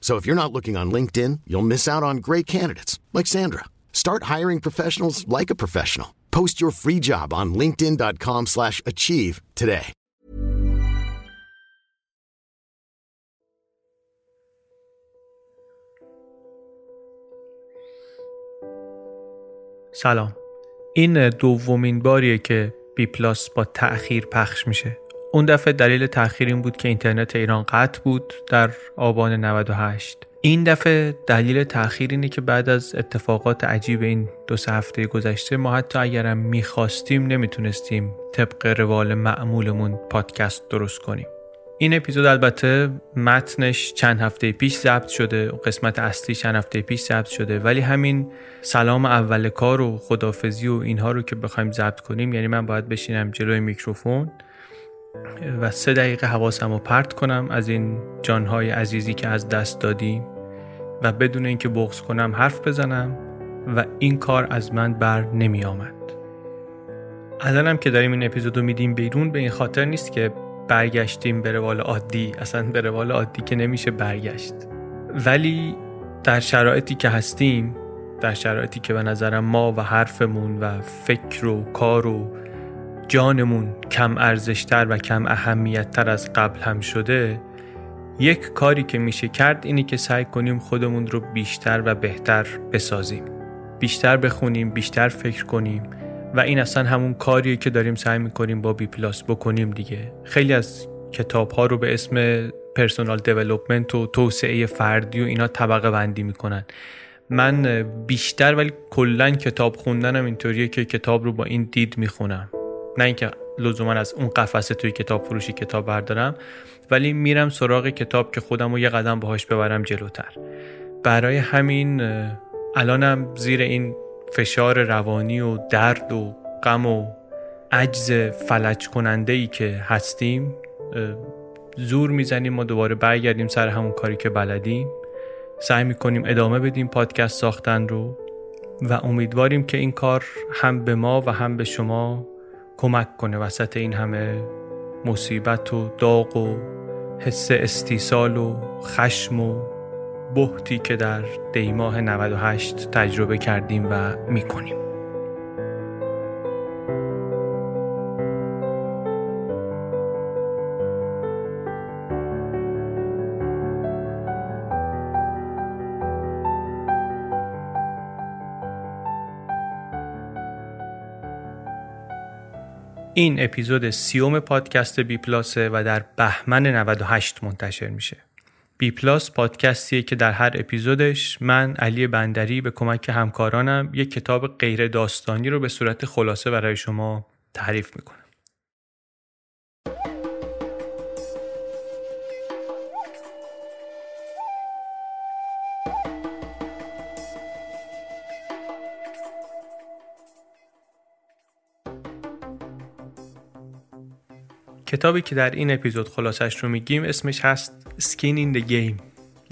So if you're not looking on LinkedIn, you'll miss out on great candidates like Sandra. Start hiring professionals like a professional. Post your free job on linkedin.com/achieve slash achieve today. سلام این دومین باریه که بی پلاس با تأخیر پخش میشه اون دفعه دلیل تأخیر این بود که اینترنت ایران قطع بود در آبان 98 این دفعه دلیل تأخیر اینه که بعد از اتفاقات عجیب این دو سه هفته گذشته ما حتی اگرم می‌خواستیم نمی‌تونستیم طبق روال معمولمون پادکست درست کنیم. این اپیزود البته متنش چند هفته پیش ضبط شده قسمت اصلی چند هفته پیش ضبط شده ولی همین سلام اول کار و خدافزی و اینها رو که بخوایم ضبط کنیم یعنی من باید بشینم جلوی میکروفون و سه دقیقه حواسم رو پرت کنم از این جانهای عزیزی که از دست دادیم و بدون اینکه بغض کنم حرف بزنم و این کار از من بر نمی آمد الانم که داریم این اپیزود رو میدیم بیرون به این خاطر نیست که برگشتیم به روال عادی. اصلا به روال عادی که نمیشه برگشت. ولی در شرایطی که هستیم در شرایطی که به نظرم ما و حرفمون و فکر و کار و جانمون کم ارزشتر و کم اهمیتتر از قبل هم شده یک کاری که میشه کرد اینی که سعی کنیم خودمون رو بیشتر و بهتر بسازیم. بیشتر بخونیم بیشتر فکر کنیم و این اصلا همون کاریه که داریم سعی می‌کنیم با B Plus بکنیم دیگه. خیلی از کتاب ها رو به اسم personal development و توسعه فردی و اینا طبقه بندی می‌کنن. من بیشتر ولی کلا کتاب خوندنم اینطوریه که کتاب رو با این دید می‌خونم. نه اینکه لزوما از اون قفسه توی کتاب فروشی کتاب بردارم ولی میرم سراغ کتاب که خودم رو یه قدم باهاش ببرم جلوتر. برای همین الانم زیر این فشار روانی و درد و غم و عجز فلج کننده ای که هستیم زور می‌زنیم ما دوباره برگردیم سر همون کاری که بلدیم. سعی می‌کنیم ادامه بدیم پادکست ساختن رو و امیدواریم که این کار هم به ما و هم به شما کمک کنه وسط این همه مصیبت و داغ و حس استیصال و خشم و بحتی که در دیماه 98 تجربه کردیم و می‌کنیم. این اپیزود سیوم پادکست بی پلاسه و در بهمن 98 منتشر میشه. بی پلاس پادکستیه که در هر اپیزودش من علی بندری به کمک همکارانم یک کتاب غیر داستانی رو به صورت خلاصه برای شما تعریف می‌کنم. کتابی که در این اپیزود خلاصش رو میگیم اسمش هست Skin in the Game.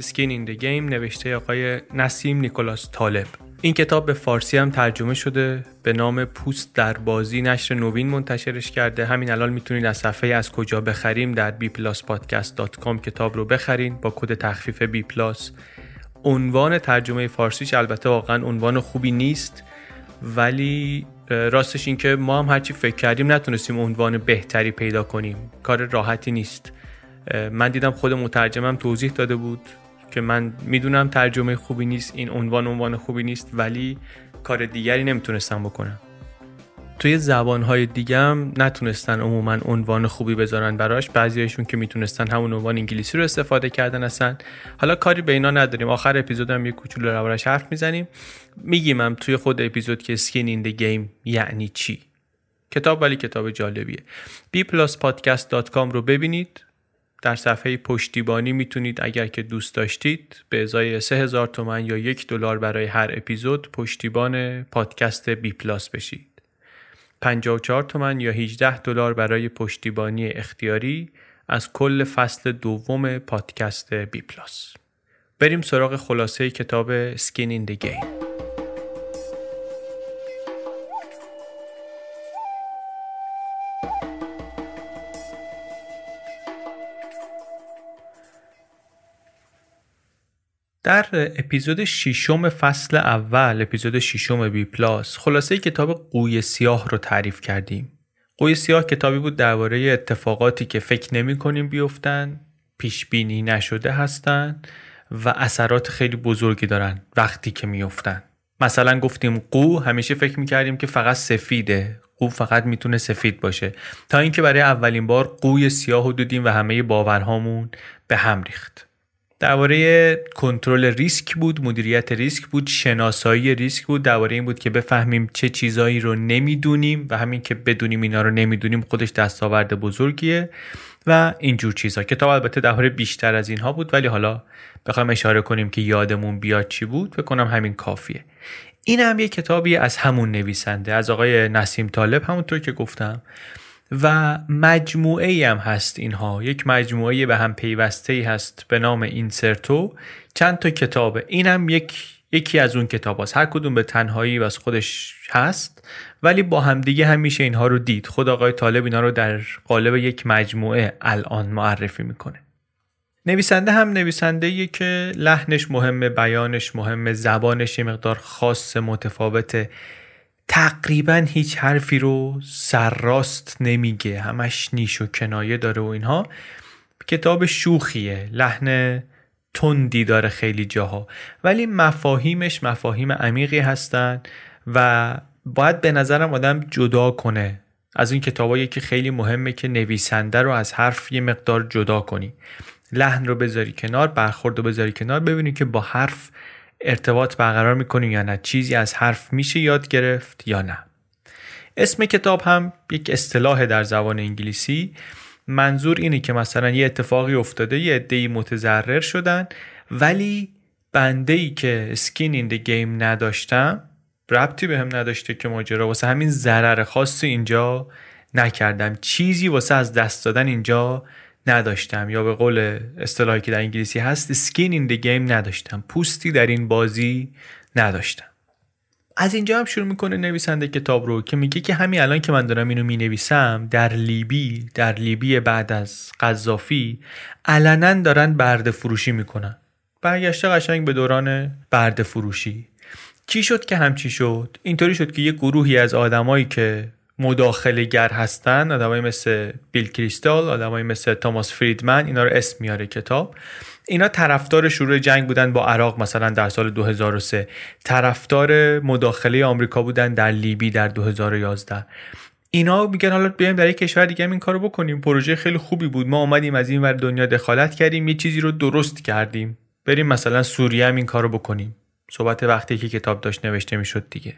Skin in the Game نوشته آقای نسیم نیکولاس طالب. این کتاب به فارسی هم ترجمه شده به نام پوست در بازی نشر نوین منتشرش کرده. همین الان می‌تونید از صفحه از کجا بخریم در bpluspodcast.com کتاب رو بخرین با کد تخفیف پلاس عنوان ترجمه فارسیش البته واقعا عنوان خوبی نیست ولی راستش این که ما هم هرچی فکر کردیم نتونستیم عنوان بهتری پیدا کنیم. کار راحتی نیست. من دیدم خود مترجمم توضیح داده بود که من می‌دونم ترجمه خوبی نیست این عنوان عنوان خوبی نیست ولی کار دیگری نمی‌تونستم بکنم. توی زبانهای دیگه هم نتونستن عموما عنوان خوبی بذارن براش. بعضیشون که می‌تونستن همون عنوان انگلیسی رو استفاده کردن هستن حالا کاری به اینا نداریم. آخر اپیزود هم یه کوچولو روش حرف می‌زنیم. میگیم هم توی خود اپیزود که سکین این گیم یعنی چی؟ کتاب ولی کتاب جالبیه. bpluspodcast.com رو ببینید. در صفحه پشتیبانی می‌تونید اگر که دوست داشتید به ازای 3000 تومن یا یک دلار برای هر اپیزود پشتیبان پادکست B Plus بشید. 54 تومن یا 18 دلار برای پشتیبانی اختیاری از کل فصل دوم پادکست B Plus. بریم سراغ خلاصه کتاب Skin in the Game. در اپیزود ششم فصل اول اپیزود ششم بی پلاس خلاصه کتاب قوی سیاه رو تعریف کردیم. قوی سیاه کتابی بود درباره اتفاقاتی که فکر نمی کنیم بیفتن پیش بینی نشده هستند و اثرات خیلی بزرگی دارن وقتی که میفتن مثلا گفتیم قو همیشه فکر می‌کردیم که فقط سفیده. قو فقط می‌تونه سفید باشه. تا اینکه برای اولین بار قوی سیاه رو دیدیم و همه باورهامون به هم ریخت. درباره کنترل ریسک بود مدیریت ریسک بود شناسایی ریسک بود. درباره این بود که بفهمیم چه چیزایی رو نمی‌دونیم و همین که بدونیم اینا رو نمی‌دونیم خودش دستاورد بزرگیه و اینجور چیزها کتاب البته درباره بیشتر از اینها بود ولی حالا بخوایم اشاره کنیم که یادمون بیاد چی بود. بکنم همین کافیه. این هم یه کتابی از همون نویسنده از آقای نسیم طالب همونطور که گفتم. و مجموعه ای هم هست اینها. یک مجموعه به هم پیوسته ای هست به نام اینسرتو. چند تا کتابه اینم یک یکی از اون کتاب هست. هر کدوم به تنهایی و از خودش هست. ولی با همدیگه هم میشه اینها رو دید. خود آقای طالب اینا رو در قالب یک مجموعه الان معرفی می‌کنه. نویسنده هم نویسنده که لحنش مهمه بیانش مهمه زبانش یه مقدار خاص متفاوته. تقریبا هیچ حرفی رو سرراست نمیگه. همش نیش و کنایه داره و اینها. کتاب شوخیه. لحن تندی داره خیلی جاها. ولی مفاهیمش مفاهیم عمیقی هستن و باید به نظرم آدم جدا کنه. از این کتابایی که خیلی مهمه که نویسنده رو از حرف یه مقدار جدا کنی. لحن رو بذاری کنار برخورد رو بذاری کنار ببینی که با حرف ارتباط برقرار می‌کنیم یا نه چیزی از حرف میشه یاد گرفت یا نه. اسم کتاب هم یک اصطلاح در زبان انگلیسی. منظور اینه که مثلا یه اتفاقی افتاده یه عده‌ای متضرر شدن ولی بنده ای که سکین این گیم نداشتم ربطی به هم نداشته که ماجرا واسه همین ضرر خاص اینجا نکردم. چیزی واسه از دست دادن اینجا نداشتم یا به قول اصطلاحی که در انگلیسی هست skin in the نداشتم. پوستی در این بازی نداشتم. از اینجا هم شروع می‌کنه نویسنده کتاب رو که میگه که همین الان که من دارم اینو می‌نویسم در لیبی در لیبی بعد از قذافی علنا دارن برده فروشی می‌کنن. برگشته قشنگ به دوران برده فروشی. چی شد که همچی شد؟ اینطوری شد که یه گروهی از آدمایی که مداخله گر هستن آدمایی مثل بیل کریستال آدمایی مثل توماس فریدمن اینا رو اسم میاره کتاب. اینا طرفدار شروع جنگ بودن با عراق مثلا در سال 2003 طرفدار مداخله آمریکا بودن در لیبی در 2011 اینا میگن حالا بیایم در یک کشور دیگه هم این کارو بکنیم. پروژه خیلی خوبی بود. ما اومدیم از این ور دنیا دخالت کردیم. یه چیزی رو درست کردیم. بریم مثلا سوریه هم این کارو بکنیم. صحبت وقتی که کتاب داشت نوشته می‌شد دیگه.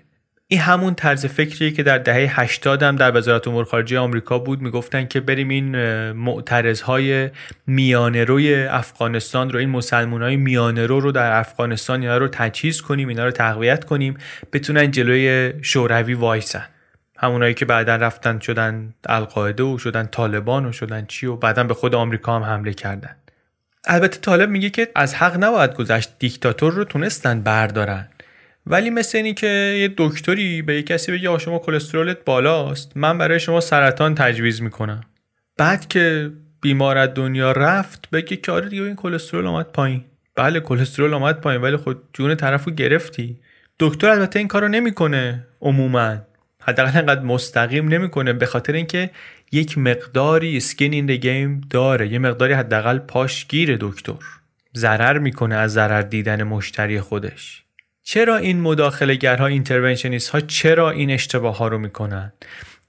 این همون طرز فکریه که در دهه 80 هم در وزارت امور خارجه آمریکا بود. می‌گفتن که بریم این معترضهای میانه روی افغانستان رو این مسلمان های میانه رو رو در افغانستان اینا رو تجهیز کنیم اینا رو تقویت کنیم بتونن جلوی شوروی وایسن. همونایی که بعدا رفتن شدن القاعده و شدن طالبان و شدن چی و بعدا به خود آمریکا هم حمله کردن. البته طالب میگه که از حق نباید گذشت دیکتاتور رو تونستن بردارن. ولی مثل اینی که یه دکتری به یه کسی بگه شما کلسترولت بالاست من برای شما سرطان تجویز می‌کنم. بعد که بیمار دنیا رفت بگه که آره دیگه این کلسترول آمد پایین. بله کلسترول آمد پایین ولی خود جون طرفو گرفتی. دکتر البته این کارو نمی‌کنه عموما. حداقل انقدر مستقیم نمی‌کنه به خاطر اینکه یک مقداری skin in the game داره. یه مقداری حداقل پاش گیره دکتر. ضرر می‌کنه از ضرر دیدن مشتری خودش. چرا این مداخله گرها interventionist ها چرا این اشتباه ها رو می‌کنن؟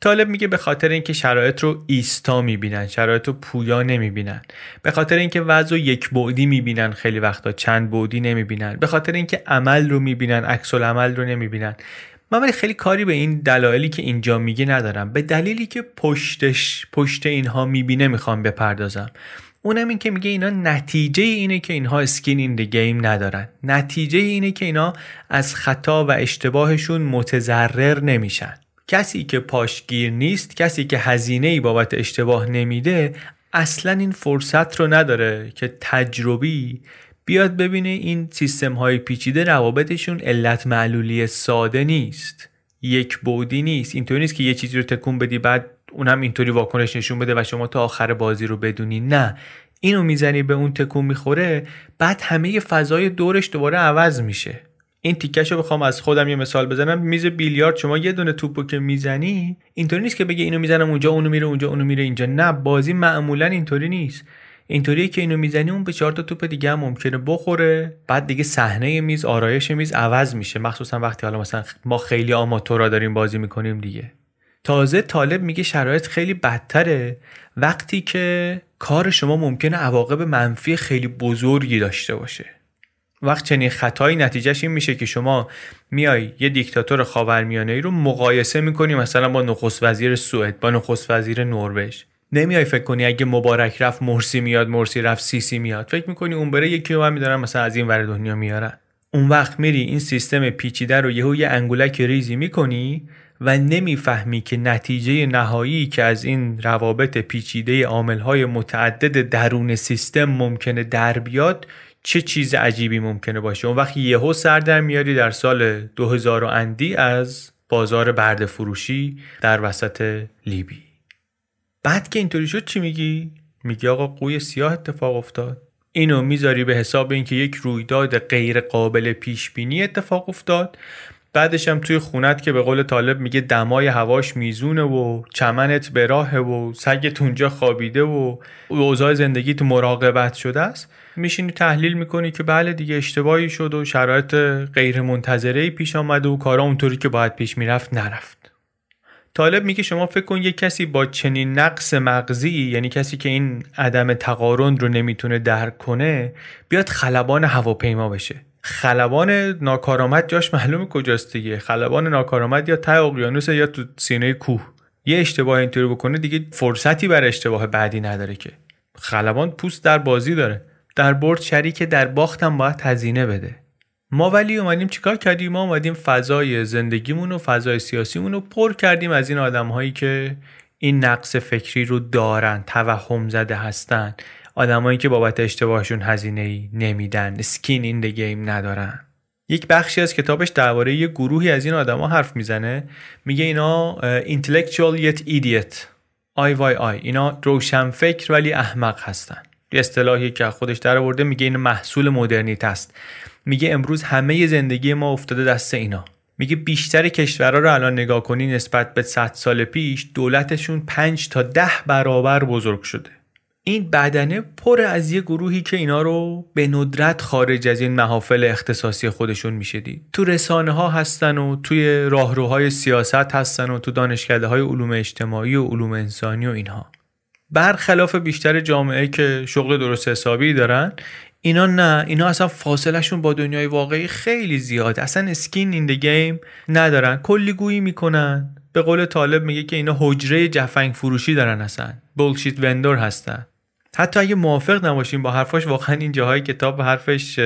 طالب میگه به خاطر اینکه شرایط رو ایستا می‌بینن شرایط رو پویا نمی‌بینن. به خاطر اینکه وضع یک بعدی می‌بینن خیلی وقتا چند بعدی نمی‌بینن. به خاطر اینکه عمل رو می‌بینن عکس عمل رو نمی‌بینن. من ولی خیلی کاری به این دلایلی که اینجا میگه ندارم. به دلیلی که پشتش پشت اینها می‌بینه می‌خوام بپردازم. اونم این که میگه اینا نتیجه اینه که اینها اسکین این گیم ندارن. نتیجه اینه که اینا از خطا و اشتباهشون متضرر نمیشن. کسی که پاشگیر نیست کسی که هزینه ای بابت اشتباه نمیده اصلا این فرصت رو نداره که تجربی بیاد ببینه این سیستم های پیچیده روابطشون علت معلولی ساده نیست. یک بودی نیست. اینطوری نیست که یه چیزی رو تکون بدی بعد اونم اینطوری واکنش نشون بده و شما تا آخر بازی رو بدونی. نه. اینو می‌زنی به اون تکون می‌خوره بعد همه فضای دورش دوباره عوض میشه. این تیکش رو بخوام از خودم یه مثال بزنم. میز بیلیارد شما یه دونه توپو که می‌زنی اینطوری نیست که بگه اینو می‌زنم اونجا اونو میره اونجا اونو میره اینجا. نه بازی معمولا اینطوری نیست. اینطوریه که اینو می‌زنی اون به چهار تا توپ دیگه هم ممکنه بخوره. بعد دیگه صحنه میز آرایش میز عوض میشه. مخصوصا وقتی حالا مثلا ما خیلی آماتورا داریم بازی می‌کنیم دیگه. تازه طالب میگه شرایط خیلی بدتره وقتی که کار شما ممکنه عواقب منفی خیلی بزرگی داشته باشه. وقت چنین خطایی نتیجهش این میشه که شما میای یه دیکتاتور خاورمیانه ای رو مقایسه می‌کنی مثلا با نخست وزیر سوئد با نخست وزیر نروژ. نمیای فکر کنی اگه مبارک رفت مرسی میاد مرسی رفت سیسی میاد. فکر می‌کنی اون بره یکی رو میدارن مثلا از این ور دنیا میارن. اون وقت میری این سیستم پیچیده رو یهو یه انگولک ریزی می‌کنی و نمی‌فهمی که نتیجه نهایی که از این روابط پیچیده عاملهای متعدد درون سیستم ممکنه در بیاد چه چیز عجیبی ممکنه باشه؟ اون وقت یهو سر در میاری در سال 2000 اندی از بازار برد فروشی در وسط لیبی. بعد که اینطوری شد چی میگی؟ میگی آقا قوی سیاه اتفاق افتاد. اینو می‌ذاری به حساب اینکه یک رویداد غیر قابل پیش بینی اتفاق افتاد. بعدش هم توی خونت که به قول طالب میگه دمای هواش میزونه و چمنت به راهه و سگت اونجا خوابیده و اوضاع زندگی تو مراقبت شده است. میشینی تحلیل می‌کنی که بله دیگه اشتباهی شد و شرایط غیر منتظره پیش آمده و کارا اونطوری که باید پیش می‌رفت نرفت. طالب میگه شما فکر کن یک کسی با چنین نقص مغزی یعنی کسی که این عدم تقارن رو نمی‌تونه درک کنه بیاد خلبان هواپیما بشه. خلبان ناکارآمد جاش معلومه کجاست دیگه. خلبان ناکارآمد یا ته اقیانوس یا تو سینه کوه. یه اشتباه اینطوری بکنه دیگه فرصتی بر اشتباه بعدی نداره که. خلبان پوست در بازی داره. در برد شریک در باختم باید هزینه بده. ما ولی اومدیم چیکار کردیم؟ ما اومدیم فضای زندگیمون و فضای سیاسیمون رو پر کردیم از این آدم هایی که این نقص فکری رو دارن توهم زده هستن. آدمایی که بابت اشتباهشون هزینه ای نمیدن skin in the game ندارن. یک بخشی از کتابش درباره یه گروهی از این آدما حرف می‌زنه. میگه اینا intellectual yet idiot. IYI اینا روشن فکر ولی احمق هستن. یه اصطلاحی که خودش در آورده میگه این محصول مدرنیت است. میگه امروز همه زندگی ما افتاده دست اینا. میگه بیشتر کشورها رو الان نگاه کنی نسبت به 100 سال پیش دولتشون 5 تا 10 برابر بزرگ شده. این بدنه پر از یه گروهی که اینا رو به ندرت خارج از این محافل اختصاصی خودشون میشه دید. تو رسانه ها هستن و توی راهروهای سیاست هستن و تو دانشکده های علوم اجتماعی و علوم انسانی و اینها. برخلاف بیشتر جامعه که شغل درست حسابی دارن اینا نه. اینا اصلا فاصلهشون با دنیای واقعی خیلی زیاده اصلا اسکین این گیم ندارن. کلی گویی می‌کنن. به قول طالب میگه که اینا حجره جفنگ فروشی دارن اصلا. بولشیت وندور هستن. حتی اگه موافق نباشیم با حرفاش واقعا این جاهای کتاب حرفش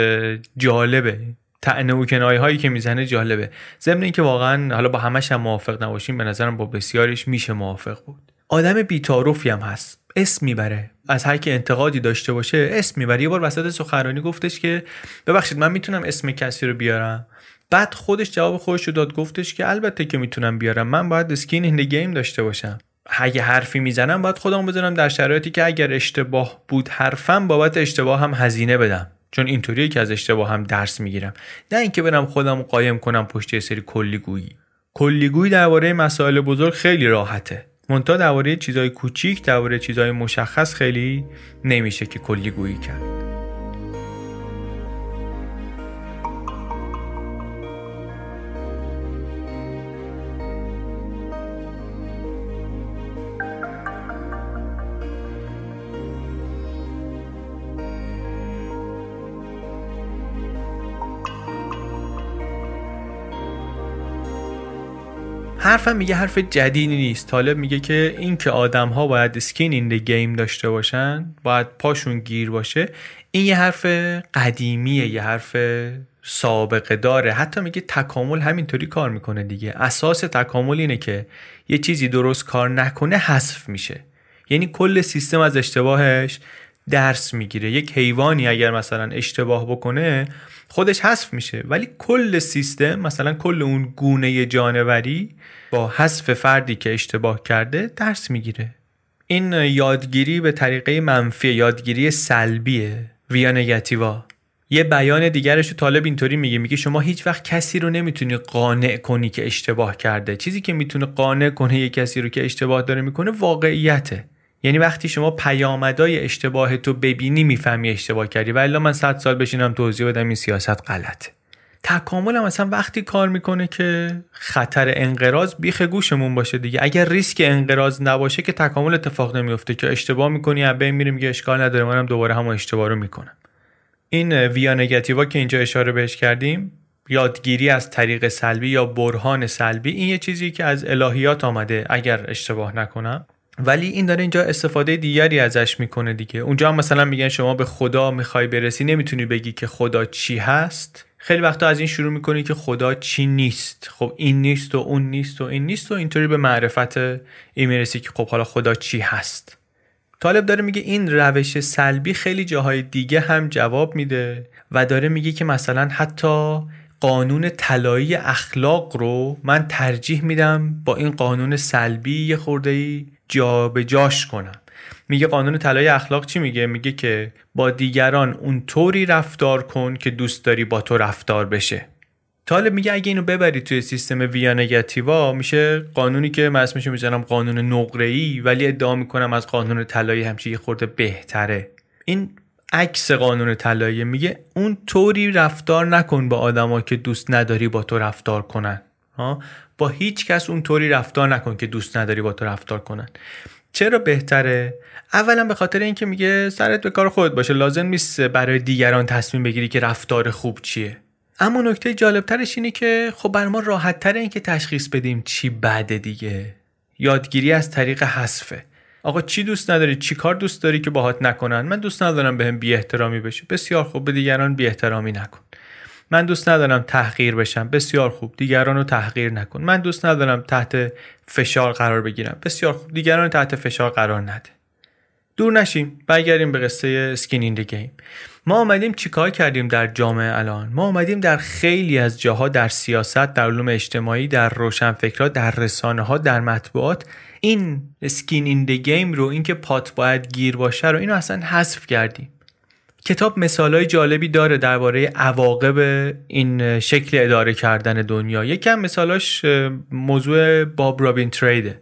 جالبه. تعنه و کنایه هایی که می‌زنه جالبه. ضمن اینکه واقعا حالا با همش هم موافق نباشیم به نظرم با بسیارش میشه موافق بود. آدم بیتاروفی هم هست. اسم می‌بره. از هر کی انتقادی داشته باشه اسم می‌بره. یه بار وسط سخنرانی گفتش که ببخشید من می‌تونم اسم کسی رو بیارم؟ بعد خودش جواب خودش رو داد گفتش که البته که می‌تونم بیارم. من باید اسکین این گیم داشته باشم. اگه حرفی می‌زنم باید خودم بزنم در شرایطی که اگر اشتباه بود حرفم بابت اشتباه هم هزینه بدم. چون اینطوریه که از اشتباه هم درس می‌گیرم. نه اینکه برم خودم قایم کنم پشت یه سری کلیگویی. کلیگویی درباره مسائل بزرگ خیلی راحته. منتها درباره چیزای کوچیک درباره چیزای مشخص خیلی نمیشه که کلیگویی کرد. حرفم میگه حرف جدیدی نیست. طالب میگه که این که آدم ها باید سکین این گیم داشته باشن باید پاشون گیر باشه این یه حرف قدیمیه یه حرف سابقه داره. حتی میگه تکامل همینطوری کار می‌کنه دیگه. اساس تکامل اینه که یه چیزی درست کار نکنه حذف میشه. یعنی کل سیستم از اشتباهش درس می‌گیره. یک حیوانی اگر مثلا اشتباه بکنه خودش حذف میشه. ولی کل سیستم مثلا کل اون گونه جانوری با حذف فردی که اشتباه کرده درس می‌گیره. این یادگیری به طریقه منفی یادگیری سلبیه. ویا نگاتیوا. یه بیان دیگرش طالب اینطوری میگه. میگه شما هیچ وقت کسی رو نمی‌تونی قانع کنی که اشتباه کرده. چیزی که می‌تونه قانع کنه یه کسی رو که اشتباه داره می‌کنه واقعیته. یعنی وقتی شما پیامدهای اشتباه تو ببینی می‌فهمی اشتباه کردی و من صد سال بشینم توضیح بدم این سیاست غلطه. تکامل هم اصلا وقتی کار می‌کنه که خطر انقراض بیخ گوشمون باشه دیگه. اگر ریسک انقراض نباشه که تکامل اتفاق نمیفته که اشتباه می‌کنی از بین میره میگه اشکال نداره منم دوباره همون اشتباه رو می‌کنم. این ویا نگاتیوا که اینجا اشاره بهش کردیم یادگیری از طریق سلبی یا برهان سلبی این یه چیزی که از الهیات آمده اگر اشتباه نکنم. ولی این داره اینجا استفاده دیگری ازش می‌کنه دیگه. اونجا هم مثلا میگن شما به خدا می‌خوای برسی نمی‌تونی بگی که خدا چی هست. خیلی وقتا از این شروع می‌کنی که خدا چی نیست. خب این نیست و اون نیست و این نیست و اینطوری به معرفت این می‌رسی که خب حالا خدا چی هست. طالب داره میگه این روش سلبی خیلی جاهای دیگه هم جواب میده و داره میگه که مثلا حتی قانون طلایی اخلاق رو من ترجیح میدم با این قانون سلبی یه خورده ای جا به جاش کنم. میگه قانون طلای اخلاق چی میگه؟ میگه که با دیگران اون طوری رفتار کن که دوست داری با تو رفتار بشه. طالب میگه اگه اینو ببری توی سیستم ویا نگاتیوا میشه قانونی که من اسمشو می‌زنم قانون نقره ولی ادعا می‌کنم از قانون طلایی همچی یه خورده بهتره. این عکس قانون طلایی میگه اون طوری رفتار نکن با آدما که دوست نداری با تو رفتار کنن. ها با هیچ کس اون طوری رفتار نکن که دوست نداری با تو رفتار کنن. چرا بهتره؟ اولا به خاطر اینکه میگه سرت به کار خودت باشه لازم نیست برای دیگران تصمیم بگیری که رفتار خوب چیه. اما نکته جالبترش اینه که خب بر ما راحت تره اینکه تشخیص بدیم چی بده دیگه. یادگیری از طریق حذفه. آقا چی دوست نداری؟ چی کار دوست داری که باهات نکنن؟ من دوست ندارم بهم بی احترامی بشه. بسیار خوب به دیگران بی احترامی نکن. من دوست ندارم تحقیر بشم. بسیار خوب. دیگران رو تحقیر نکن. من دوست ندارم تحت فشار قرار بگیرم. بسیار خوب. دیگران تحت فشار قرار نده. دور نشیم. برگردیم به قصه سکین این گیم ما آمدیم چیکار کردیم در جامعه الان؟ ما آمدیم در خیلی از جاها در سیاست در علوم اجتماعی در روشنفکرها در رسانه ها در مطبوعات. این سکین این گیم رو اینکه پات باید گیر باشه رو اینو اصلا حذف کردیم. کتاب مثالهای جالبی داره درباره عواقب این شکل اداره کردن دنیا. یکم مثالاش موضوع باب رابین تریده.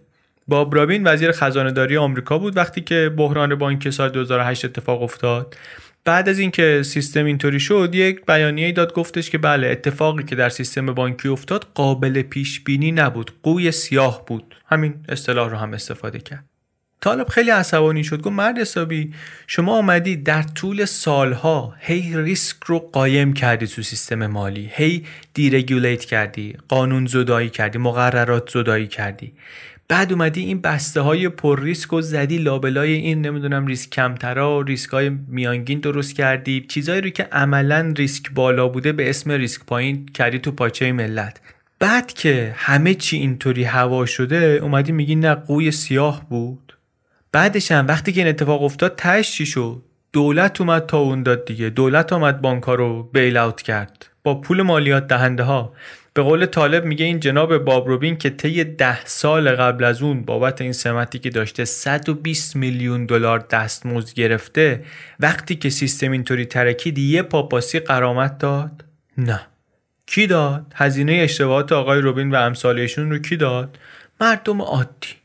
باب رابین وزیر خزانه داری آمریکا بود وقتی که بحران بانک سال 2008 اتفاق افتاد. بعد از اینکه سیستم اینطوری شد یک بیانیه داد گفتش که بله اتفاقی که در سیستم بانکی افتاد قابل پیش بینی نبود قوی سیاه بود. همین اصطلاح رو هم استفاده کرد. طالب خیلی عصبانی شد. گفت مرد حسابی شما آمدی در طول سالها هی ریسک رو قایم کردی تو سیستم مالی. هی دیرگولیت کردی قانون زدایی کردی مقررات زدایی کردی. بعد اومدی این بسته های پر ریسک و زدی لابلای این نمی‌دونم ریسک کمترا ریسک های میانگین درست کردی. چیزایی رو که عملا ریسک بالا بوده به اسم ریسک پایین کردی تو پاچه ملت. بعد که همه چی اینطوری هوا شده اومدی میگی نه قوی سیاه بود. بعدش هم وقتی که این اتفاق افتاد تش چی شد؟ دولت اومد تا اون داد دیگه. دولت اومد بانک رو بیل اوت کرد. با پول مالیات دهنده ها به قول طالب میگه این جناب بابروبین که طی ده سال قبل از اون بابت این سمتی که داشته 120 میلیون دلار دستمزد گرفته وقتی که سیستم اینطوری ترکید یه پاپاسی قرامت داد؟ نه. کی داد؟ هزینه اشتباهات آقای روبین و امثالشون رو کی داد؟ مردم عادی.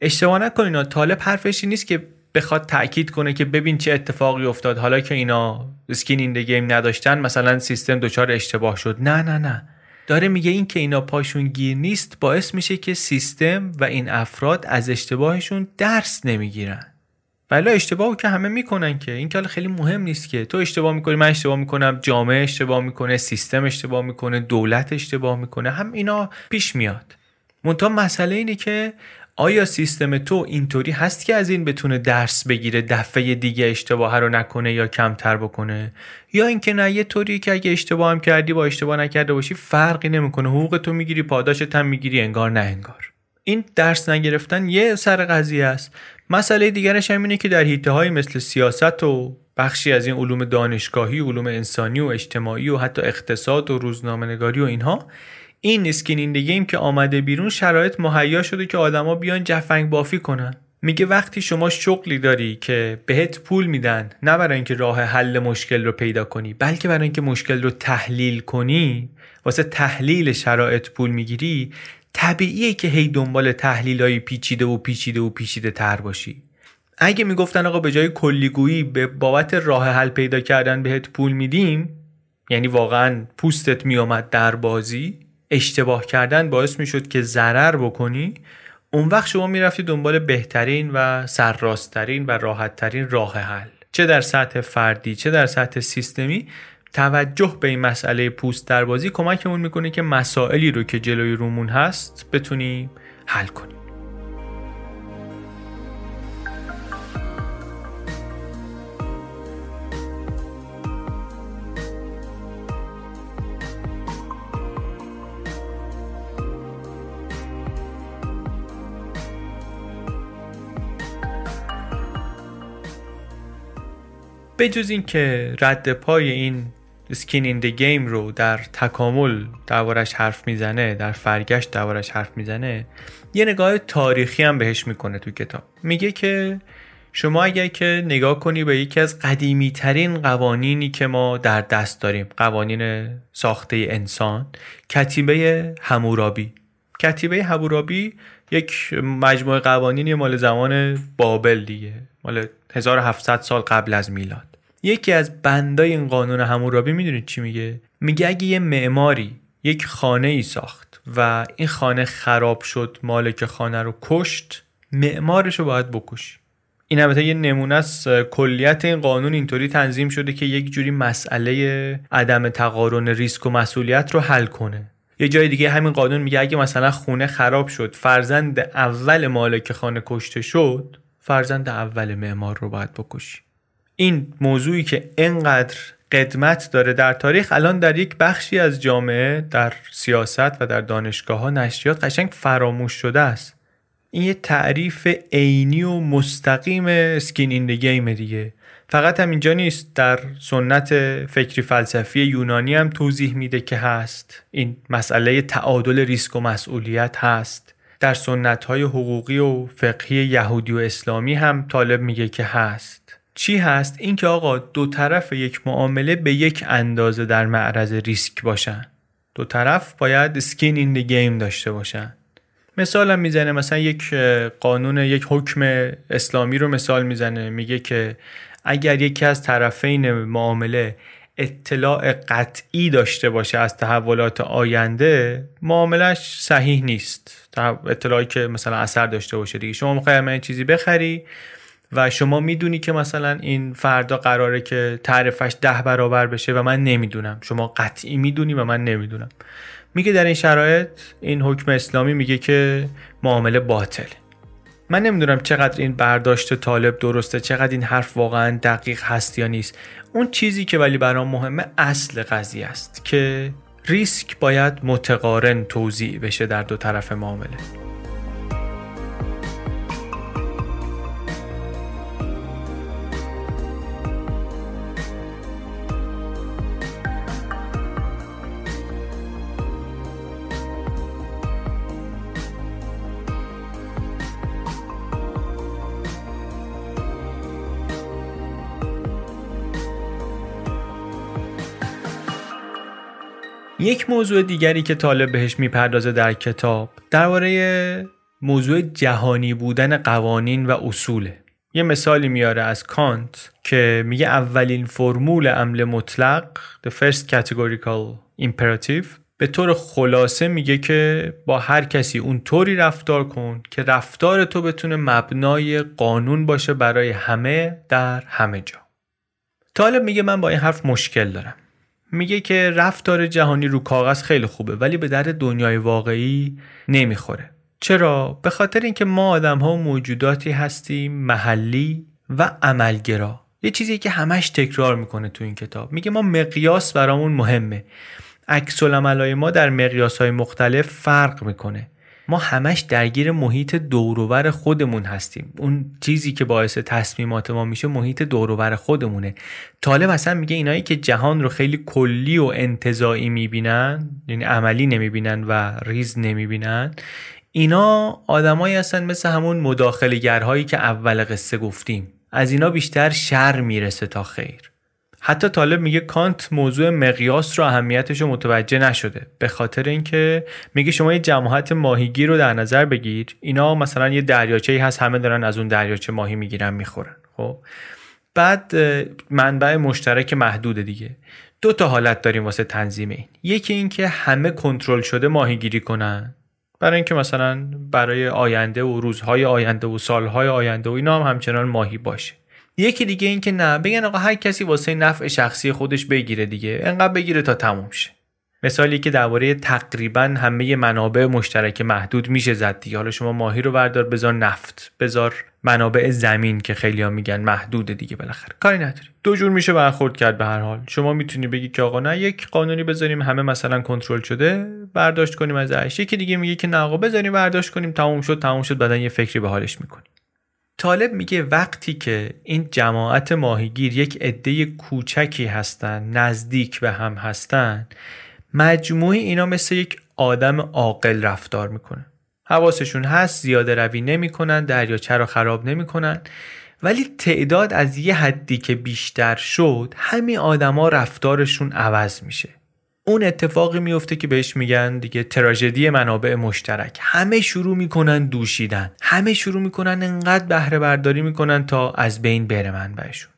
اشتباه نکنین طالب حرفشی نیست که بخواد تاکید کنه که ببین چه اتفاقی افتاد. حالا که اینا اسکین این گیم نداشتن مثلا سیستم دچار اشتباه شد. نه نه نه. داره میگه این که اینا پاشون گیر نیست باعث میشه که سیستم و این افراد از اشتباهشون درس نمی‌گیرن. ولی اشتباهو که همه می‌کنن که. این که خیلی مهم نیست که. تو اشتباه می‌کنی من اشتباه می‌کنم جامعه اشتباه می‌کنه سیستم اشتباه می‌کنه دولت اشتباه می‌کنه. هم اینا پیش میاد. منتها مسئله اینه که آیا سیستم تو اینطوری هست که از این بتونه درس بگیره دفعه دیگه اشتباه رو نکنه یا کمتر بکنه؟ یا اینکه نه یه طوری که اگه اشتباه هم کردی با اشتباه نکرده باشی فرقی نمی‌کنه. حقوق تو می‌گیری پاداشت هم می‌گیری انگار نه انگار. این درس نگرفتن یه سر قضیه است. مسئله دیگرش هم اینه که در حیطه های مثل سیاست و بخشی از این علوم دانشگاهی علوم انسانی و اجتماعی و حتی اقتصاد و روزنامه و اینها این اسکین این گیم که آمده بیرون شرایط مهیا شده که آدما بیان جفنگ بافی کنن. میگه وقتی شما شغلی داری که بهت پول میدن نه برای اینکه راه حل مشکل رو پیدا کنی بلکه برای اینکه مشکل رو تحلیل کنی واسه تحلیل شرایط پول می‌گیری طبیعیه که هی دنبال تحلیل های پیچیده و پیچیده و پیچیده تر باشی. اگه می‌گفتن آقا به جای کلیگویی به بابت راه حل پیدا کردن بهت پول میدیم یعنی واقعا پوستت میومد در بازی اشتباه کردن باعث می‌شد که ضرر بکنی اون وقت شما می‌رفتی دنبال بهترین و سرراستترین و راحتترین راه حل. چه در سطح فردی چه در سطح سیستمی توجه به این مسئله پوست در بازی کمکمون می‌کنه که مسائلی رو که جلوی رومون هست بتونیم حل کنیم بجز این که رد پای این سکین این گیم رو در تکامل دوارش حرف می‌زنه در فرگشت دوارش حرف می‌زنه یه نگاه تاریخی هم بهش می‌کنه تو کتاب. میگه که شما اگر که نگاه کنی به یکی از قدیمی ترین قوانینی که ما در دست داریم قوانین ساخته انسان کتیبه همورابی کتیبه همورابی یک مجموعه قوانینی مال زمان بابل دیگه مال 1700 سال قبل از میلاد. یکی از بندای این قانون همورابی می‌دونید چی میگه؟ میگه اگه یه معماری یک خانه ای ساخت و این خانه خراب شد مالک خانه رو کشت معمارش رو باید بکشی. این البته یه نمونه است. کلیت این قانون اینطوری تنظیم شده که یک جوری مسئله عدم تقارن ریسک و مسئولیت رو حل کنه. یه جای دیگه همین قانون میگه اگه مثلا خونه خراب شد فرزند اول مالک خانه کشته شد فرزند اول معمار رو باید بکشی. این موضوعی که انقدر قدمت داره در تاریخ الان در یک بخشی از جامعه در سیاست و در دانشگاه ها نشریات قشنگ فراموش شده است. این یه تعریف عینی و مستقیم اسکین این گیم دیگه. فقط هم اینجا نیست در سنت فکری فلسفی یونانی هم توضیح میده که هست. این مسئله تعادل ریسک و مسئولیت هست. در سنت های حقوقی و فقهی یهودی و اسلامی هم طالب میگه که هست. چی هست؟ اینکه آقا دو طرف یک معامله به یک اندازه در معرض ریسک باشن. دو طرف باید سکین این گیم داشته باشن. مثال می‌زنه مثلا یک قانون یک حکم اسلامی رو مثال می‌زنه. میگه که اگر یکی از طرفین معامله اطلاع قطعی داشته باشه از تحولات آینده معاملش صحیح نیست. اطلاعی که مثلا اثر داشته باشه دیگه. شما می‌خوای من چیزی بخری؟ و شما می‌دونی که مثلا این فردا قراره که تعرفش ده برابر بشه و من نمی‌دونم. شما قطعی می‌دونی و من نمی‌دونم. میگه در این شرایط این حکم اسلامی میگه که معامله باطل. من نمی‌دونم چقدر این برداشت طالب درسته چقدر این حرف واقعا دقیق هست یا نیست. اون چیزی که ولی برام مهمه اصل قضیه است که ریسک باید متقارن توضیع بشه در دو طرف معامله. یک موضوع دیگری که طالب بهش می‌پردازه در کتاب درباره موضوع جهانی بودن قوانین و اصوله. یه مثالی میاره از کانت که میگه اولین فرمول عمل مطلق the first categorical imperative به طور خلاصه میگه که با هر کسی اون طوری رفتار کن که رفتار تو بتونه مبنای قانون باشه برای همه در همه جا. طالب میگه من با این حرف مشکل دارم. میگه که رفتار جهانی رو کاغذ خیلی خوبه ولی به درد دنیای واقعی نمی‌خوره. چرا؟ به خاطر اینکه ما آدم ها موجوداتی هستیم محلی و عملگرا. یه چیزی که همش تکرار می‌کنه تو این کتاب. میگه ما مقیاس برامون مهمه. عکس ما در مقیاس های مختلف فرق می‌کنه. ما همش درگیر محیط دوروور خودمون هستیم. اون چیزی که باعث تصمیمات ما میشه محیط دوروور خودمونه. طالب اصلا میگه اینایی که جهان رو خیلی کلی و انتظاعی می‌بینن یعنی عملی نمی‌بینن و ریز نمی‌بینن اینا آدمایی هستن مثل همون مداخلگرهایی که اول قصه گفتیم. از اینا بیشتر شر می‌رسه تا خیر. حتی طالب میگه کانت موضوع مقیاس رو اهمیتش رو متوجه نشده. به خاطر اینکه میگه شما یه جماعت ماهیگیر رو در نظر بگیر. اینا مثلا یه دریاچه هست همه دارن از اون دریاچه ماهی می‌گیرن می‌خورن. خب. بعد منبع مشترک محدود دیگه. دو تا حالت داریم واسه تنظیم این. یکی اینکه همه کنترل شده ماهیگیری کنن. برای اینکه مثلا برای آینده و روزهای آینده و سالهای آینده و اینا هم همچنان ماهی باشه. یکی دیگه این که نه بگن آقا هر کسی واسه نفع شخصی خودش بگیره دیگه انقدر بگیره تا تموم شه. مثالی که درباره تقریبا همه منابع مشترک محدود میشه زد دیگه. حالا شما ماهی رو بردار بذار نفت بذار منابع زمین که خیلی ها میگن محدود دیگه بالاخره. کاری نداری دو جور میشه برخورد کرد به هر حال. شما می‌تونی بگی که آقا نه یک قانونی بذاریم همه مثلا کنترل شده برداشت کنیم از عیش یکی دیگه میگه که نه آقا بذاریم برداشت کنیم تموم شد تموم شد بعدن یه فکری به حالش می‌کنیم. طالب میگه وقتی که این جماعت ماهیگیر یک عده کوچکی هستن نزدیک به هم هستن مجموعی اینا مثل یک آدم عاقل رفتار می‌کنه. حواسشون هست زیاده روی نمی‌کنن دریاچه رو خراب نمی‌کنن. ولی تعداد از یه حدی که بیشتر شد همین آدما رفتارشون عوض میشه. اون اتفاقی میفته که بهش میگن دیگه تراژدی منابع مشترک. همه شروع می‌کنن دوشیدن. همه شروع می‌کنن انقدر بهره برداری می‌کنن تا از بین بره منبعشون.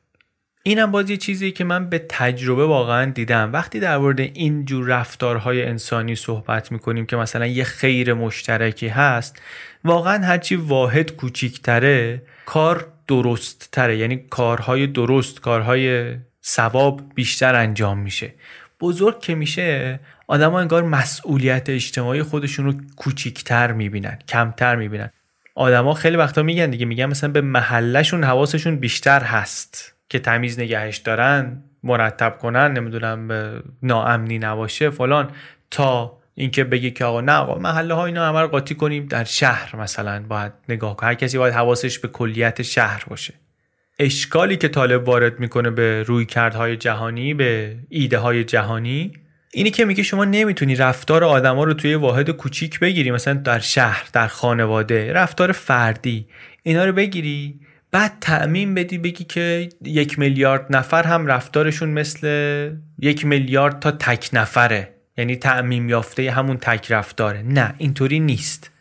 اینم باز یه چیزی که من به تجربه واقعا دیدم. وقتی در مورد این جور رفتارهای انسانی صحبت می‌کنیم که مثلا یه خیر مشترکی هست واقعا هرچی واحد کوچیکتره کار درست تره یعنی کارهای درست کارهای ثواب بیشتر انجام میشه. بزرگ که میشه آدم انگار مسئولیت اجتماعی خودشون رو کوچیکتر می‌بینن کمتر می‌بینن. آدما خیلی وقتا میگن دیگه میگن مثلا به محلشون حواسشون بیشتر هست که تمیز نگهش دارن مرتب کنن نمی‌دونم ناامنی نباشه فلان. تا اینکه بگه که آقا نه آقا محله ها اینا همه رو قاطی کنیم در شهر مثلا باید نگاه کنه. هر کسی باید حواسش به کلیت شهر باشه. اشکالی که طالب وارد می‌کنه به روی کردهای جهانی به ایده های جهانی اینی که میگه شما نمی‌تونی رفتار آدما رو توی واحد کوچیک بگیری. مثلا در شهر در خانواده رفتار فردی اینا رو بگیری بعد تعمین بدی بگی که یک میلیارد نفر هم رفتارشون مثل یک میلیارد تا تک نفره. یعنی تعمیم یافته همون تک رفتاره. نه اینطوری نیست.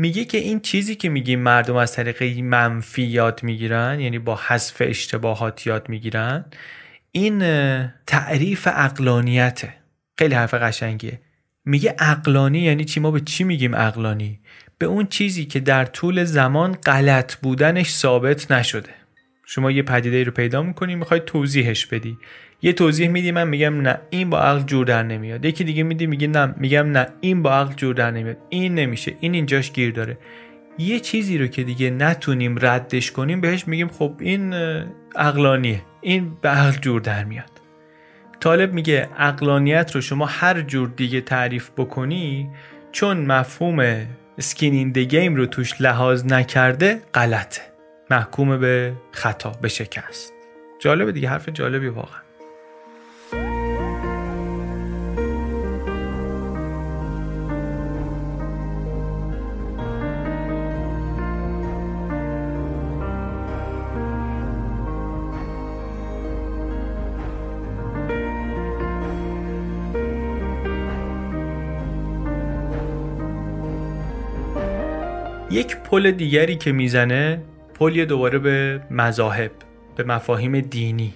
میگه که این چیزی که میگیم مردم از طریق منفی یاد می‌گیرن یعنی با حذف اشتباهات یاد می‌گیرن این تعریف اقلانیته خیلی حرف قشنگیه. میگه اقلانی یعنی چی؟ ما به چی میگیم اقلانی به اون چیزی که در طول زمان غلط بودنش ثابت نشده. شما یه پدیده رو پیدا می‌کنی می‌خوای توضیحش بدی. یه توضیح میدی من میگم نه. این با عقل جور در نمیاد. یکی دیگه میدی میگه نه. میگم نه. این با عقل جور در نمیاد. این نمیشه. این اینجاش گیر داره. یه چیزی رو که دیگه نتونیم ردش کنیم بهش میگیم خب این عقلانیه. این به عقل جور در میاد. طالب میگه عقلانیت رو شما هر جور دیگه تعریف بکنی چون مفهوم سکین این گیم رو توش لحاظ نکرده غلطه. محکوم به خطا به شکست. جالبه دیگه حرف جالبی واقعا. یک پل دیگری که می‌زنه پلی دوباره به مذاهب به مفاهیم دینی.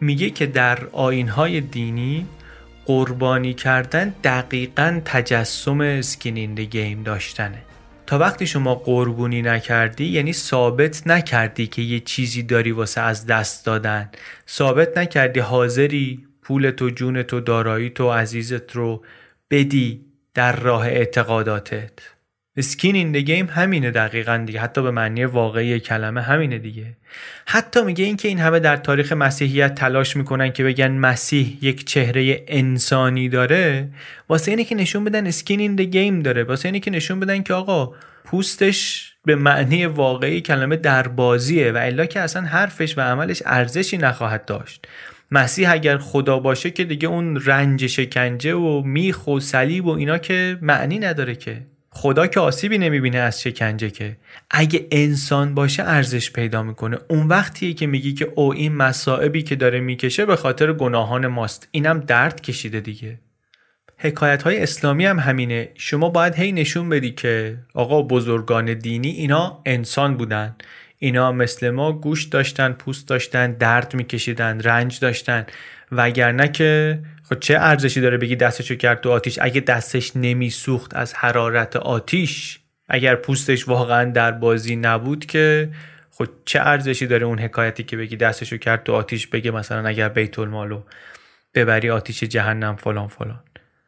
میگه که در آیین‌های دینی قربانی کردن دقیقا تجسم skin in the game داشتنه. تا وقتی شما قربونی نکردی یعنی ثابت نکردی که یه چیزی داری واسه از دست دادن. ثابت نکردی حاضری پول تو جون تو دارایی تو عزیزت رو بدی در راه اعتقاداتت. اسکین این گیم همینه دقیقا دیگه. حتی به معنی واقعی کلمه همینه دیگه. حتی میگه این که این همه در تاریخ مسیحیت تلاش می‌کنن که بگن مسیح یک چهره انسانی داره واسه اینه که نشون بدن اسکین این گیم داره. واسه اینه که نشون بدن که آقا پوستش به معنی واقعی کلمه در بازیه و الا که اصلا حرفش و عملش ارزشی نخواهد داشت. مسیح اگر خدا باشه که دیگه اون رنج شکنجه و میخ و صلیب و اینا که معنی نداره که. خدا که آسیبی نمی‌بینه از شکنجه که. اگه انسان باشه ارزش پیدا می‌کنه. اون وقتیه که میگی که او این مصائبی که داره می‌کشه به خاطر گناهان ماست. اینم درد کشیده دیگه. حکایت های اسلامی هم همینه. شما باید هی نشون بدی که آقا بزرگان دینی اینا انسان بودن. اینا مثل ما گوش داشتن پوست داشتن درد میکشیدن رنج داشتن. وگرنه که خب چه ارزشی داره بگی دستشو کرد تو آتیش؟ اگه دستش نمیسوخت از حرارت آتیش اگر پوستش واقعا در بازی نبود که خب چه ارزشی داره اون حکایتی که بگی دستشو کرد تو آتیش بگه مثلا اگر بیت المالو ببری آتیش جهنم فلان فلان.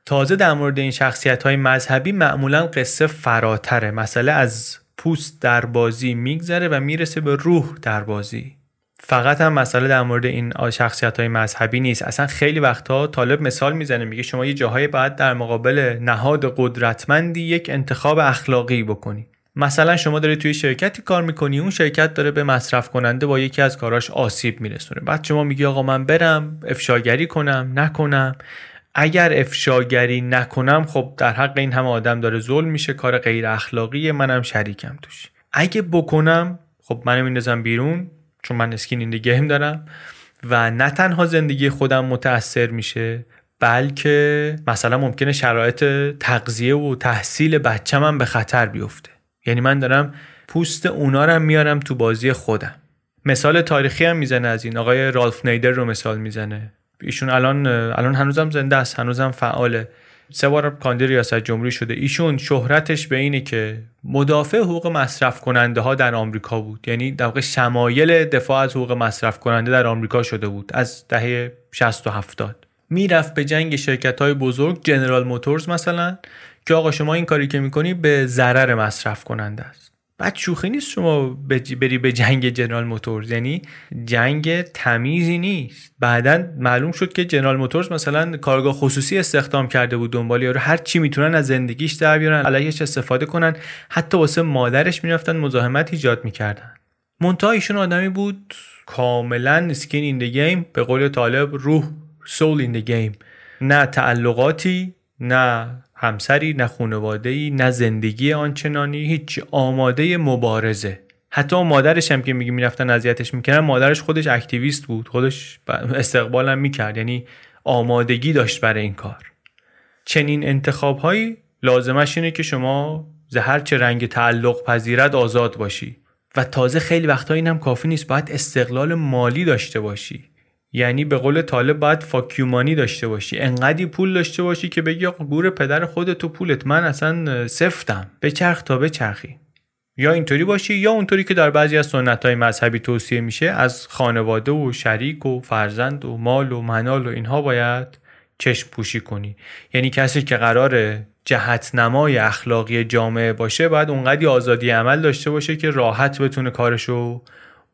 تازه در مورد این شخصیت های مذهبی معمولا قصه فراتره. مسئله از پوست در بازی میگذره و می‌رسه به روح در بازی. فقط هم مسئله در مورد این شخصیت های مذهبی نیست. اصلا خیلی وقتها طالب مثال می‌زنه میگه شما یه جاهایی باید در مقابل نهاد قدرتمندی یک انتخاب اخلاقی بکنی. مثلا شما داری توی شرکتی کار می‌کنی اون شرکت داره به مصرف کننده با یکی از کاراش آسیب میرسونه. بعد شما میگی آقا من برم افشاگری کنم نکنم. اگر افشاگری نکنم خب در حق این همه آدم داره ظلم میشه کار غیر اخلاقیه منم شریکم توش. اگه بکنم خب منو میندازم بیرون. چون من اسکین این گیم دارم. و نه تنها زندگی خودم متاثر میشه بلکه مثلا ممکنه شرایط تغذیه و تحصیل بچم هم به خطر بیفته. یعنی من دارم پوست اونا رو میارم تو بازی خودم. مثال تاریخی هم می‌زنه از این. آقای رالف نیدر رو مثال می‌زنه. ایشون الان الان هنوزم زنده است هنوزم فعاله. سه بار کاندید ریاست جمهوری شده. ایشون شهرتش به اینه که مدافع حقوق مصرف کننده ها در آمریکا بود. یعنی در واقع شمایل دفاع از حقوق مصرف کننده در آمریکا شده بود از دهه 60 و 70 می‌رفت به جنگ شرکت های بزرگ جنرال موتورز مثلا که آقا شما این کاری که می‌کنی به ضرر مصرف کننده است. بعد شوخی نیست شما بری به جنگ جنرال موتورز. یعنی جنگ تمیزی نیست. بعدا معلوم شد که جنرال موتورز مثلا کارگاه خصوصی استخدام کرده بود دنبال یارو. هر چی می‌تونن از زندگیش در بیارن علیهش استفاده کنن. حتی واسه مادرش می‌رفتن مزاحمت ایجاد می‌کردن. منتها ایشون آدمی بود کاملا سکین این گیم به قول طالب روح soul in the game نه تعلقاتی نه همسری نه خانواده نه زندگی آنچنانی هیچ آماده مبارزه. حتی مادرش هم که میگه می‌رفتن اذیتش می‌کردن مادرش خودش activist بود خودش استقبالم می‌کرد. یعنی آمادگی داشت برای این کار. چنین انتخاب هایی لازمش اینه که شما ز هر چه رنگ تعلق پذیرت آزاد باشی. و تازه خیلی وقتا این هم کافی نیست باید استقلال مالی داشته باشی. یعنی به قول طالب باید فاکیومانی داشته باشی. انقدی پول داشته باشی که بگی آقا گور پدر خودت تو پولت. من اصلا سفتم. بچرخ تا بچرخی یا اینطوری باشی یا اونطوری که در بعضی از سنت های مذهبی توصیه میشه از خانواده و شریک و فرزند و مال و منال و اینها باید چشم پوشی کنی. یعنی کسی که قرار جهت نمای اخلاقی جامعه باشه باید اونقدی آزادی عمل داشته باشه که راحت بتونه کارشو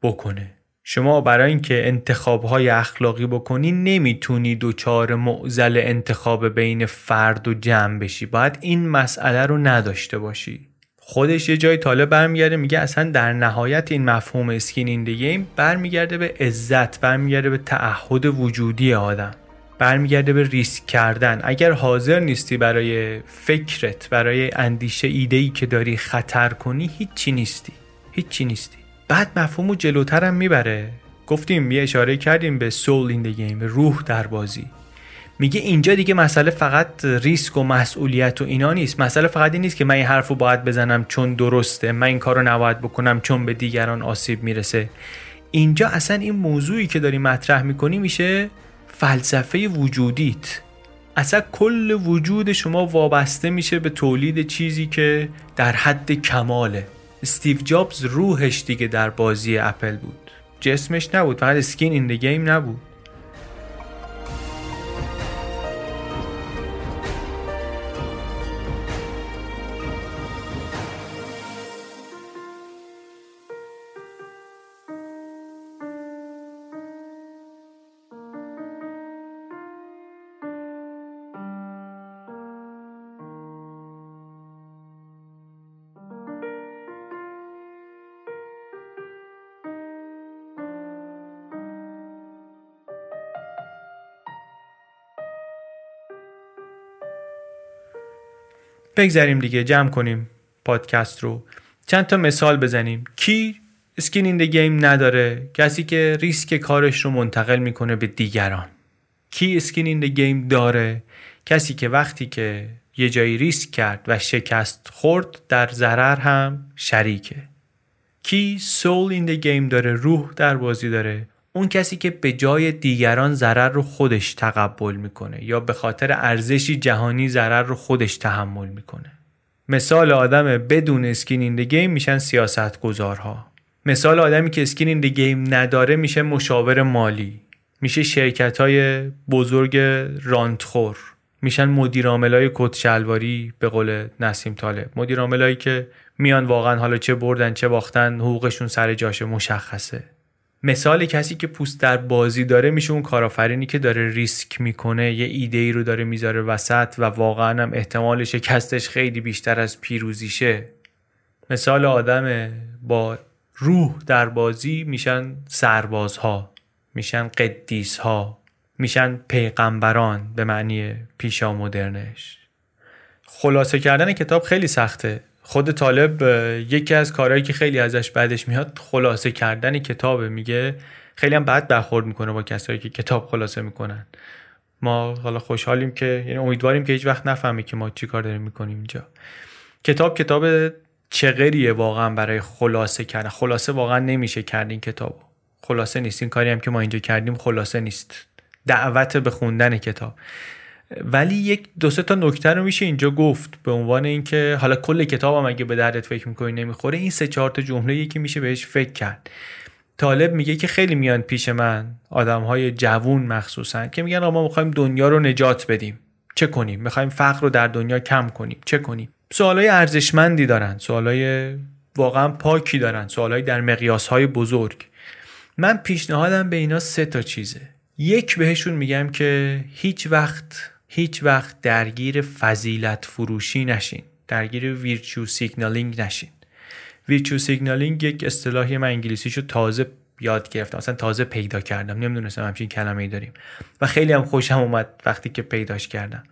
بکنه. شما برای اینکه انتخابهای اخلاقی بکنی نمی‌تونی دوچار معزل انتخاب بین فرد و جمع بشی. باید این مسئله رو نداشته باشی. خودش یه جای طالب برمیگرده میگه اصلا در نهایت این مفهوم اسکین این گیم برمیگرده به عزت برمیگرده به تعهد وجودی آدم. برمیگرده به ریسک کردن. اگر حاضر نیستی برای فکرت برای اندیشه ایدهی که داری خطر کنی هیچی نیستی. هیچی نیستی. بعد مفهوم رو جلوتر هم می‌بره. گفتیم یه اشاره کردیم به سول این گیم به روح در بازی. میگه اینجا دیگه مسئله فقط ریسک و مسئولیت و اینا نیست. مسئله فقط این نیست که من این حرف رو باید بزنم چون درسته من این کار نباید بکنم چون به دیگران آسیب می‌رسه. اینجا اصلا این موضوعی که داری مطرح می‌کنی میشه فلسفه وجودیت. اصلا کل وجود شما وابسته میشه به تولید چیزی که در حد کماله. استیو جابز روحش دیگه در بازی اپل بود. جسمش نبود فقط اسکین این گیم نبود. بگذریم دیگه جمع کنیم پادکست رو. چند تا مثال بزنیم. کی skin in the game نداره کسی که ریسک کارش رو منتقل می‌کنه به دیگران. کی skin in the game داره کسی که وقتی که یه جایی ریسک کرد و شکست خورد در ضرر هم شریکه. کی soul in the game داره روح در بازی داره. اون کسی که به جای دیگران ضرر رو خودش تقبل می‌کنه یا به خاطر ارزشی جهانی ضرر رو خودش تحمل می‌کنه. مثال آدم بدون skin in the game میشن سیاست گذارها مثال آدمی که skin in the game نداره میشه مشاور مالی. میشه شرکت های بزرگ رانتخور میشن مدیرعاملای کت به قول نسیم طالب. مدیرعاملایی که میان واقعا حالا چه بردن چه باختن حقوقشون سر جاش مشخصه. مثال کسی که پوست در بازی داره میشه اون کارآفرینی که داره ریسک می‌کنه یه ایده ای رو داره می‌ذاره وسط و واقعا هم احتمال شکستش خیلی بیشتر از پیروزیشه. مثال آدم با روح در بازی میشن سربازها میشن قدیسها میشن پیغمبران به معنی پیشا مدرنش خلاصه کردن کتاب خیلی سخته. خود طالب یکی از کارهایی که خیلی ازش بعدش میاد خلاصه کردن کتابه میگه. خیلی هم بد برخورد می‌کنه با کسایی که کتاب خلاصه می‌کنن. ما حالا خوشحالیم که یعنی امیدواریم که هیچ وقت نفهمه که ما چی کار داریم می‌کنیم اینجا. کتاب کتاب چغریه واقعا برای خلاصه کردن. خلاصه واقعا نمیشه کرد این کتاب خلاصه نیست. این کاری هم که ما اینجا کردیم خلاصه نیست. دعوت به خوندن کتاب. ولی یک دو سه تا نکته رو میشه اینجا گفت به عنوان اینکه حالا کل کتابم اگه به دردت فکر می‌کنی نمی‌خوره این سه چهار تا جمله یکی میشه بهش فکر کرد. طالب میگه که خیلی میان پیش من آدم های جوون مخصوصا که میگن ما می‌خوایم دنیا رو نجات بدیم. چه کنیم؟ می‌خوایم فقر رو در دنیا کم کنیم. چه کنیم؟ سوالای ارزشمندی دارن. سوالای واقعا پاکی دارن. سوالای در مقیاس های بزرگ. من پیشنهادم به اینا سه تا چیزه. یک بهشون میگم که هیچ وقت هیچ وقت درگیر فضیلت فروشی نشین. درگیر virtue signaling نشین. virtue signaling یک اصطلاحی من انگلیسیشو تازه یاد گرفتم. مثلا تازه پیدا کردم. نمی‌دونستم همچین کلمه ای داریم. و خیلی هم خوشم اومد وقتی که پیداش کردم.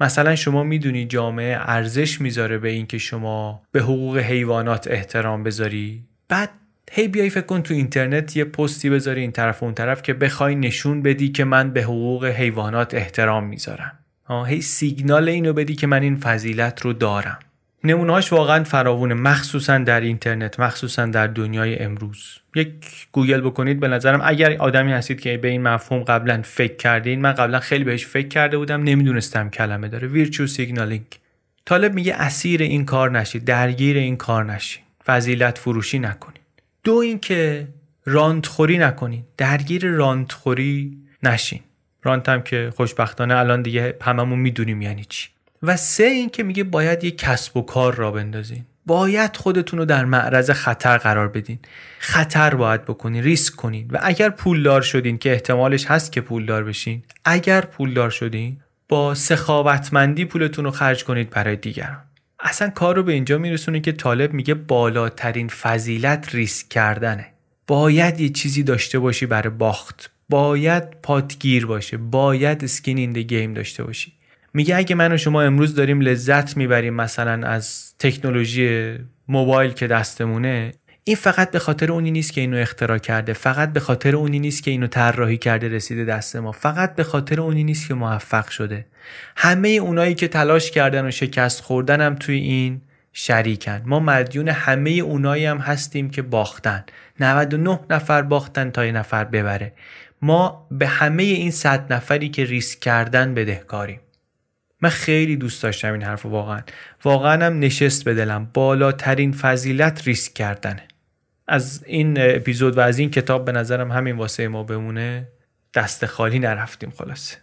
مثلا شما می‌دونی جامعه ارزش می‌ذاره به اینکه شما به حقوق حیوانات احترام بذاری؟ بعد هی بیای فکر کن تو اینترنت یه پستی بذاری این طرف و اون طرف که بخوای نشون بدی که من به حقوق حیوانات احترام می‌ذارم. هی سیگنال اینو بدی که من این فضیلت رو دارم. نمونهاش واقعا فراوونه مخصوصا در اینترنت مخصوصا در دنیای امروز. یک گوگل بکنید به نظرم اگر آدمی هستید که به این مفهوم قبلا فکر کردین من قبلا خیلی بهش فکر کرده بودم نمی‌دونستم کلمه داره. virtue signaling طالب میگه اسیر این کار نشید درگیر این کار نشید فضیلت فروشی نکنید. دو اینکه خوری نکنین. درگیر خوری نشین. رانت هم که خوشبختانه الان دیگه هممون می‌دونیم یعنی چی. و سه اینکه میگه باید یه کسب و کار را بندازین. باید خودتون رو در معرض خطر قرار بدین. خطر باید بکنین ریسک کنین. و اگر پولدار شدین که احتمالش هست که پولدار بشین اگر پولدار شدین با سخاوتمندی پولتون رو خرج کنید برای دیگران. اصلا کار رو به اینجا میرسونه که طالب میگه بالاترین فضیلت ریسک کردنه. باید یه چیزی داشته باشی برای باخت. باید پاتگیر باشه. باید اسکین این گیم داشته باشی. میگه اگه من و شما امروز داریم لذت می‌بریم مثلا از تکنولوژی موبایل که دستمونه این فقط به خاطر اونی نیست که اینو اختراع کرده فقط به خاطر اونی نیست که اینو طراحی کرده رسیده دست ما. فقط به خاطر اونی نیست که موفق شده. همه اونایی که تلاش کردن و شکست خوردن هم توی این شریکن. ما مدیون همه اونایی هم هستیم که باختن. 99 نفر باختن تا یه نفر ببره. ما به همه این صد نفری که ریسک کردن بدهکاریم. من خیلی دوست داشتم این حرف واقعا. واقعا هم نشست به دلم. بالاترین فضیلت ریسک کردنه. از این اپیزود و از این کتاب به نظرم همین واسه ما بمونه دست خالی نرفتیم خلاصه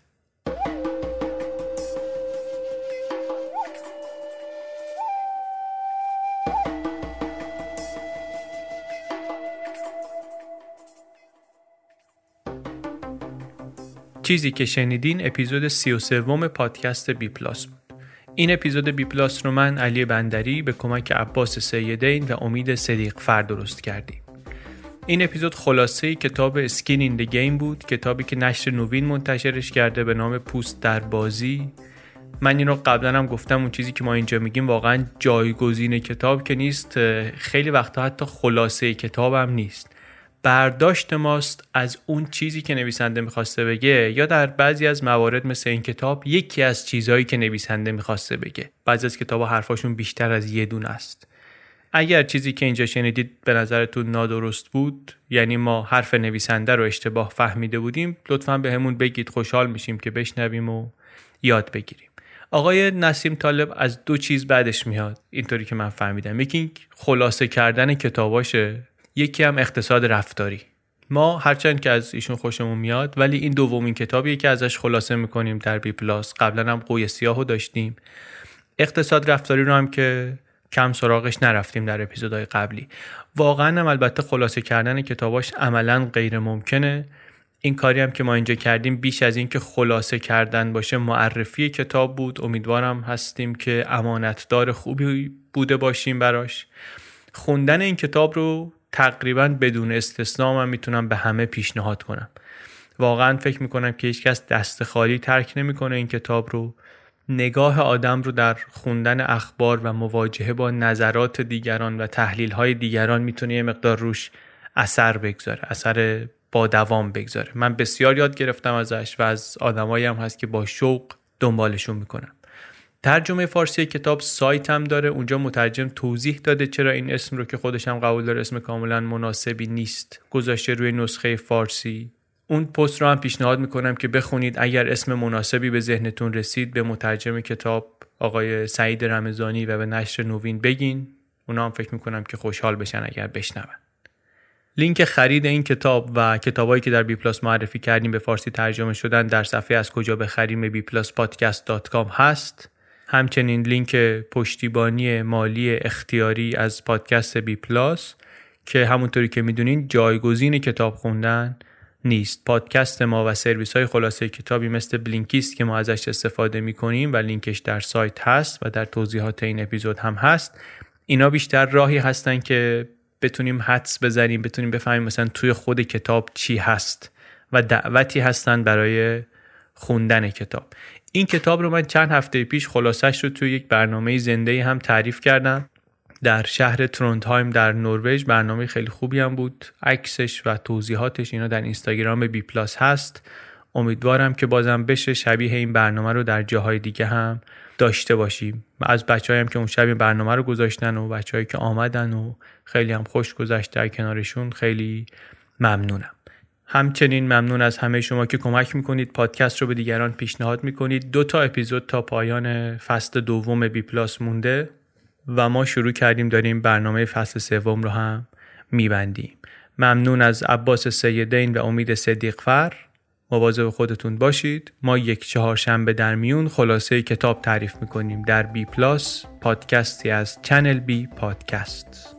چیزی که شنیدین اپیزود 33 پادکست بی پلاس بود. این اپیزود بی پلاس رو من علی بندری به کمک عباس سیدین و امید صدیق فر درست کردیم. این اپیزود خلاصه کتاب skin in the game بود کتابی که نشر نوین منتشرش کرده به نام پوست در بازی من این رو قبلا هم گفتم اون چیزی که ما اینجا میگیم واقعا جایگزین کتاب که نیست خیلی وقتا حتی خلاصه کتاب هم نیست برداشت ماست از اون چیزی که نویسنده می‌خواسته بگه یا در بعضی از موارد مثل این کتاب یکی از چیزهایی که نویسنده می‌خواسته بگه. بعضی از کتاب حرفاشون بیشتر از یه دونه است. اگر چیزی که اینجا شنیدید به نظرتون نادرست بود یعنی ما حرف نویسنده رو اشتباه فهمیده بودیم لطفا به همون بگید خوشحال میشیم که بشنویم و یاد بگیریم. آقای نسیم طالب از دو چیز بعدش میاد. اینطوری که من فهمیدم. یکی خلاصه کردن کتاباشه. یکی هم اقتصاد رفتاری. ما هرچند که از ایشون خوشمون میاد ولی این دومین کتابیه که ازش خلاصه می‌کنیم در بی پلاس قبلا هم قوی سیاهو داشتیم. اقتصاد رفتاری رو هم که کم سراغش نرفتیم در اپیزودهای قبلی. واقعا هم البته خلاصه کردن کتاباش عملا غیر ممکنه. این کاری هم که ما اینجا کردیم بیش از اینکه خلاصه کردن باشه معرفی کتاب بود. امیدوارم هستیم که امانتدار خوبی بوده باشیم براش. خوندن این کتاب رو تقریبا بدون استثنا من می‌تونم به همه پیشنهاد کنم. واقعا فکر می‌کنم که هیچکس دست خالی ترک نمی‌کنه این کتاب رو. نگاه آدم رو در خوندن اخبار و مواجهه با نظرات دیگران و تحلیل های دیگران می‌تونه یه مقدار روش اثر بگذاره اثر با دوام بگذاره. من بسیار یاد گرفتم ازش و از آدمایی هم هست که با شوق دنبالشون می‌کنم. ترجمه فارسی کتاب سایت هم داره. اونجا مترجم توضیح داده چرا این اسم رو که خودش هم قبول داره اسم کاملا مناسبی نیست. گذاشته روی نسخه فارسی. اون پست رو هم پیشنهاد می‌کنم که بخونید. اگر اسم مناسبی به ذهنتون رسید به مترجم کتاب آقای سعید رمضانی و به نشر نوین بگین. اونا هم فکر می‌کنم که خوشحال بشن اگر بشنون. لینک خرید این کتاب و کتابایی که در بی پلاس معرفی کردیم به فارسی ترجمه شدن در صفحه از کجا بخریم. بی پلاس هست. همچنین لینک پشتیبانی مالی اختیاری از پادکست بی پلاس که همونطوری که می‌دونین جایگزین کتاب خوندن نیست. پادکست ما و سرویس های خلاصه کتابی مثل Blinkist که ما ازش استفاده می‌کنیم و لینکش در سایت هست و در توضیحات این اپیزود هم هست اینا بیشتر راهی هستن که بتونیم حدس بزنیم بتونیم بفهمیم مثلا توی خود کتاب چی هست و دعوتی هستن برای خوندن کتاب. این کتاب رو من چند هفته پیش خلاصش رو توی یک برنامه زنده هم تعریف کردم. در شهر تروندهایم در نروژ برنامه خیلی خوبی هم بود. عکسش و توضیحاتش اینا در اینستاگرام بی پلاس هست. امیدوارم که بازم بشه شبیه این برنامه رو در جاهای دیگه هم داشته باشیم. از بچه هم که اون شب این برنامه رو گذاشتن و بچههایی که آمدن و خیلی هم خوش گذشت در کنارشون خیلی ممنونم. همچنین ممنون از همه شما که کمک می‌کنید. پادکست رو به دیگران پیشنهاد می‌کنید. دو تا اپیزود تا پایان فصل دوم بی پلاس مونده و ما شروع کردیم داریم برنامه فصل سوم رو هم میبندیم. ممنون از عباس سیدین و امید صدیقفر مواظب خودتون باشید. ما یک چهارشنبه در میون خلاصه کتاب تعریف می‌کنیم. در بی پلاس پادکستی از چنل بی پادکست